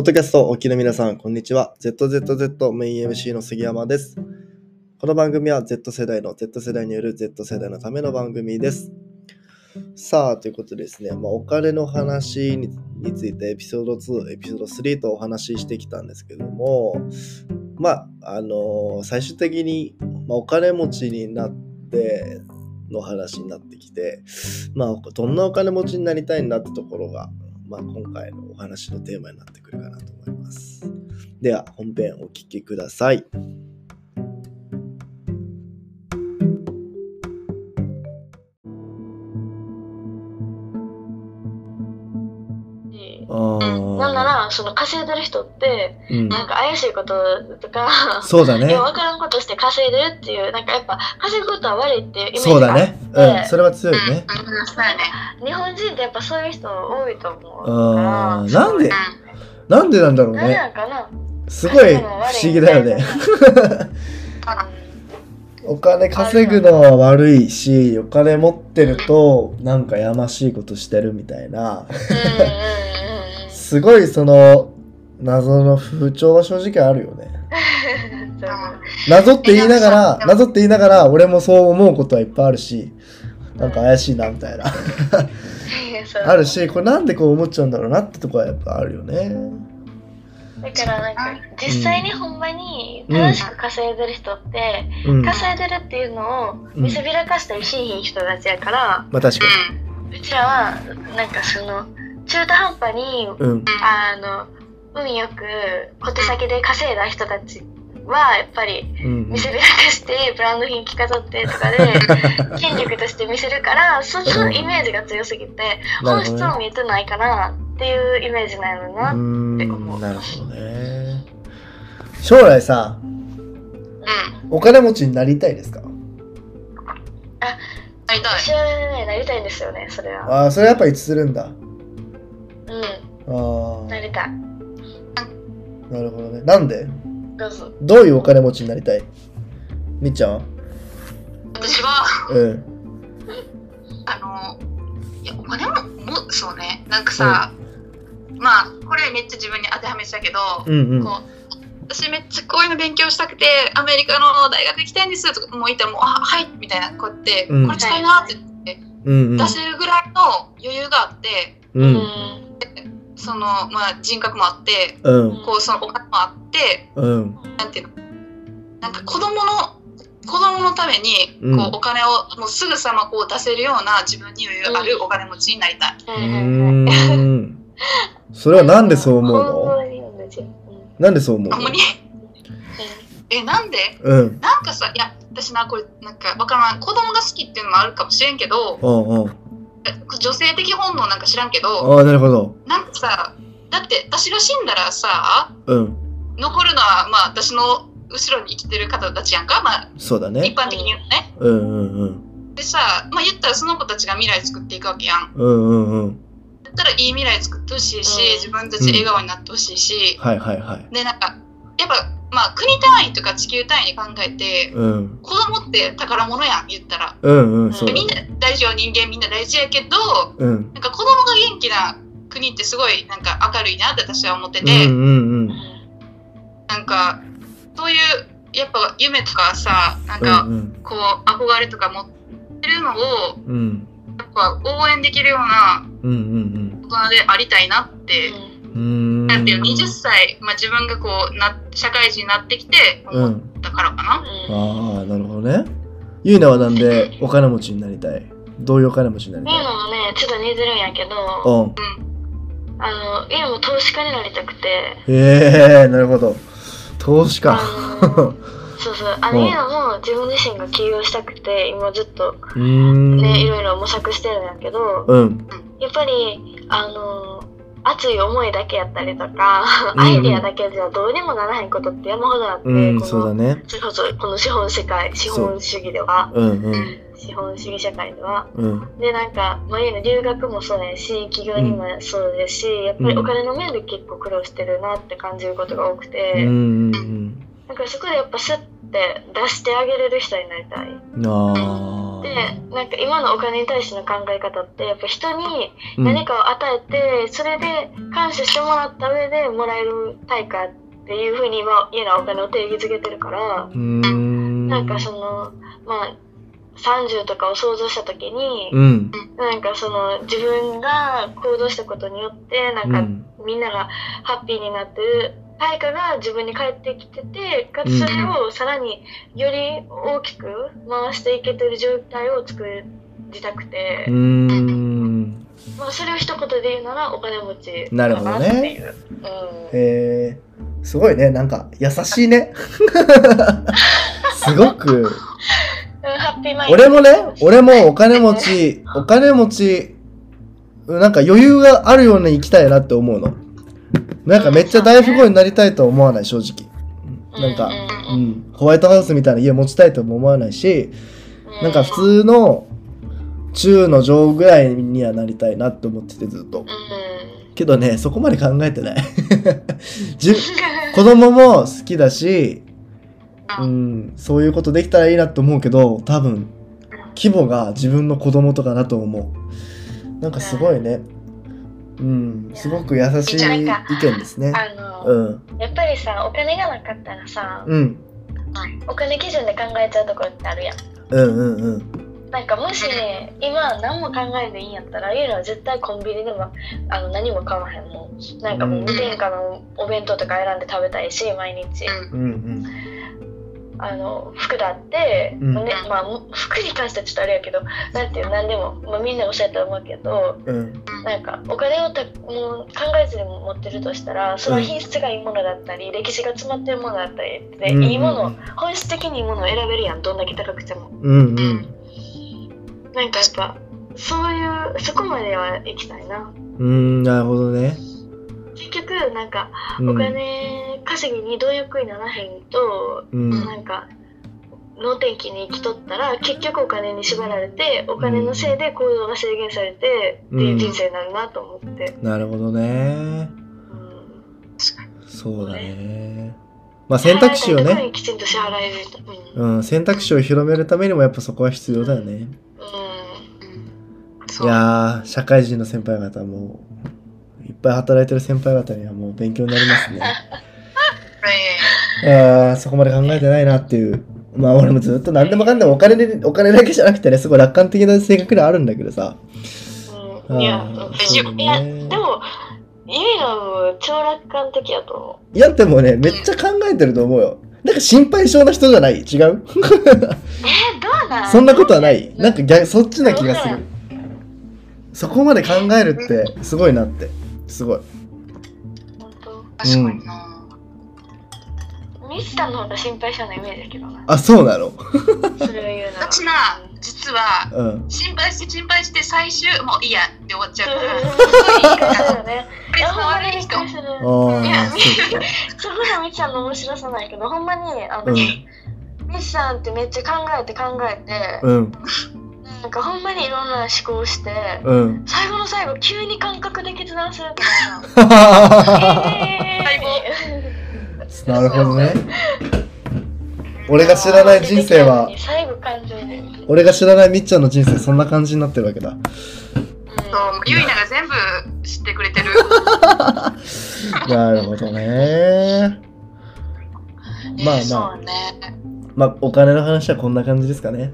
ポッドキャストお聞きの皆さん、こんにちは。ZZZ メイン MC の杉山です。この番組は Z 世代の Z 世代による Z 世代のための番組です。さあ、ということでですね、まあ、お金の話にについてエピソード2、エピソード3とお話ししてきたんですけども、まあ、あの最終的に、まあ、お金持ちになっての話になってきて、まあ、どんなお金持ちになりたいんだってところが、まあ、今回のお話のテーマになってくるかなと思います。では、本編お聴きください。らその稼いでる人ってうん、なんか怪しいこととか、そうだね。分からんことして稼いでるっていうなんかやっぱ稼ぐことは悪いっていうイメージそうだね。があってうん、それは強いね。うん、そうやね。日本人ってやっぱそういう人多いと思うからなんでうなんでなんだろうね。すごい不思議だよね。お金稼ぐのは悪いし、お金持ってるとなんかやましいことしてるみたいな。すごいその謎の風潮は正直あるよね。謎って言いながら、謎って言いながら俺もそう思うことはいっぱいあるし、なんか怪しいなみたいな。あるし、これなんでこう思っちゃうんだろうなってとこはやっぱあるよね。だからなんか実際にほんまに正しく稼いでる人って、うん。ま稼いでるっていうのを見せびらかしたりしひん人たちやから、あ確かん。うちらはなんかその中途半端にに。うん。あの運よく小手先で稼いだ人たちはやっぱりうん見せびらかしてブランド品着飾ってとかで 権力として見せるからそそのイメージが強すぎて本質なるほどねは見えてないかなっていうイメージなのな、んって思うなるほどね。将来さ、うん。お金持ちになりたいですか？なりたい。なりたいんですよねそれはああ、それやっぱ一致するんだ？うんああ、なりたいなるほどね。なんで？どうぞどういうお金持ちになりたい？みっちゃんは？私は、うん。あの、いや、お金も、も、そうね。なんかさ、まあ、これめっちゃ自分に当てはめてたけど、うんうん。こう、私めっちゃこういうの勉強したくて、アメリカの大学行きたいんですとかもう言ったらもう、あはいみたいな、こうやって、うんこれしたいなって言って、うんうん。出せるぐらいの余裕があって、う。うんその、まあ、人格もあって、うん。こう、そのお金もあって、うん。なんていうの？なんか子供の子供のためにうんこう、お金をもうすぐさまこう出せるような自分に余裕あるお金持ちになりたい。うん。それはなんでそう思う本のなんでそう思うの？えなんで？うん。なんかさいや私なこれなんかわからん子供が好きっていうのもあるかもしれんけどうんうん。女性的本能なんか知らんけどああ、なるほど。なんかさだって私が死んだらさうん。残るのはまあ私の後ろに生きてる方たちやんか、まあ、そうだね一。般的に言うとね。うんうんうん。でさ、まあ、言ったらその子たちが未来作っていくわけやん。うんうんうん。だったらいい未来作ってほしいし、うん自分たち笑顔になってほしいし、はいはいはい。でなんかやっぱまあ国単位とか地球単位に考えてうん。子供って宝物やん言ったら、うんうん、そうだみんな大事よ人間みんな大事やけどうん。なんか子供が元気な国ってすごいなんか明るいなって私は思ってて、うんうんうん。なんかそういうやっぱ夢とかさなんうかんうん。こう憧れとか持ってるのをうん。やっぱ応援できるようなうんうん大人でありたいなって、うん。うーん。なんていう20歳、まあ、自分がこうな社会人になってきて思ったからかな、ああ、なるほどね。ゆいなはなんでお金持ちになりたい？どういうお金持ちになりってい？うたいのもねちょっと似てるんやけどうん。あの今も投資家になりたくてへえ、なるほど。投資あか。の そうそうあうんの今も自分自身が起業したくて今ずっとうーん。ねいろいろ模索してるんやけどうん。やっぱりあの熱い思いだけやったりとか、うんアイディアだけじゃどうにもならへんことって山ほどあって、うん、こそうだのね。それこそこの資本世界資本主義ではうんうん。資本主義社会ではうん。でなんか、まあ、いうの留学もそうやし企業にもそうですし、やっぱりお金の面で結構苦労してるなって感じることが多くて、うんうんなんかそこでやっぱスッて出してあげれる人になりたいうん。あでなんか今のお金に対しての考え方ってやっぱ人にうん何かを与えて、それで感謝してもらった上でもらえる対価っていうふうに今家のお金を定義づけてるから、ん。なんかそのまあ30とかを想像した時に、うん。なんかその自分が行動したことによってなんかうん。みんながハッピーになってる対価が自分に返ってきててかつそれをさらにより大きく回していけてる状態を作りたくて、うーん。まあ、それを一言で言うならお金持ちなるほどねう、うん、えー、すごいね。なんか、優しいね。すごく。俺もね、俺もお金持ち、お金持ち、なんか余裕があるように生きたいなって思うの。なんかめっちゃ大富豪になりたいとは思わない、正直。なんか、ううんん、ホワイトハウスみたいな家持ちたいとも思わないし、うなんか普通の中の上ぐらいにはなりたいなって思っててずっと。うんけどね、そこまで考えてない。自子供も好きだし、うん、そういうことできたらいいなと思うけど、多分、規模が自分の子供とかだと思う。なんかすごいね。うん、すごく優しい意見ですね。あの、うん、やっぱりさお金がなかったらさ、うん、お金基準で考えちゃうところってあるやん。うん、うん、うん。なんかもしね今何も考えんでいいんやったらいうのは絶対コンビニでもあの何も買わへんもん。なんかもううん。無添加のお弁当とか選んで食べたいし毎日。うんうん、うん。あの服だって、うん。ねまあ、服に関してはちょっとあれやけどなんていう何でも、まあ、みんなおっしゃると思うけどうん、なんかお金をたもう考えずに持ってるとしたらその品質がいいものだったり、歴史が詰まってるものだったりで、うん。いいもの本質的にいいものを選べるやんどんだけ高くても。うん、う。うんん。なんかやっぱそういうそこまでは行きたいな。うん、なるほどね。結局なんかうん。お金稼ぎに貪欲にならへんと、うん、なんか能天気に生きとったら結局お金に縛られてお金のせいで行動が制限されてっていう人生になるなと思って、なるほどね。うん。そうだね。まあ選択肢をね、にきちんと支払えるとう。ん、うん、選択肢を広めるためにもやっぱそこは必要だよね。うん。いやー、社会人の先輩方も、いっぱい働いてる先輩方にはもう勉強になりますね。あーそこまで考えてないなっていう。まあ俺もずっと何でもかんでもお金で、お金だけじゃなくてね、すごい楽観的な性格ではあるんだけどさ。うん、いやあーうんそうだいやねでもユイラも超楽観的やと思いや、でもね、めっちゃ考えてると思うよ。なんか心配性な人じゃない？違う？うえー、どうなんそんなことはないなんか逆、そっちな気がする。そこまで考えるってすごいなって。すごい。本当？確かにな。ミスさんの方が心配性なイメージだけどなあ、そうなの？それを言うなら私な、実はうん。心配して心配して最終もういいやって終わっちゃうから。うん言い返すよねいやほんま悪い人。にびっくりするいやそうか。そこがみちゃんの面白さないけどほんまにあの、うん。ミスさんってめっちゃ考えて考えて、うん。なんかほんまにいろんな思考して、うん。最後の最後急に感覚で決断するみたいな。えなるほどね。俺が知らない人生は、最後感情で。俺が知らないみっちゃんの人生そんな感じになってるわけだ。そう、ゆいなが全部知ってくれてる。なるほどね。まあまあね。まあ、お金の話はこんな感じですかね。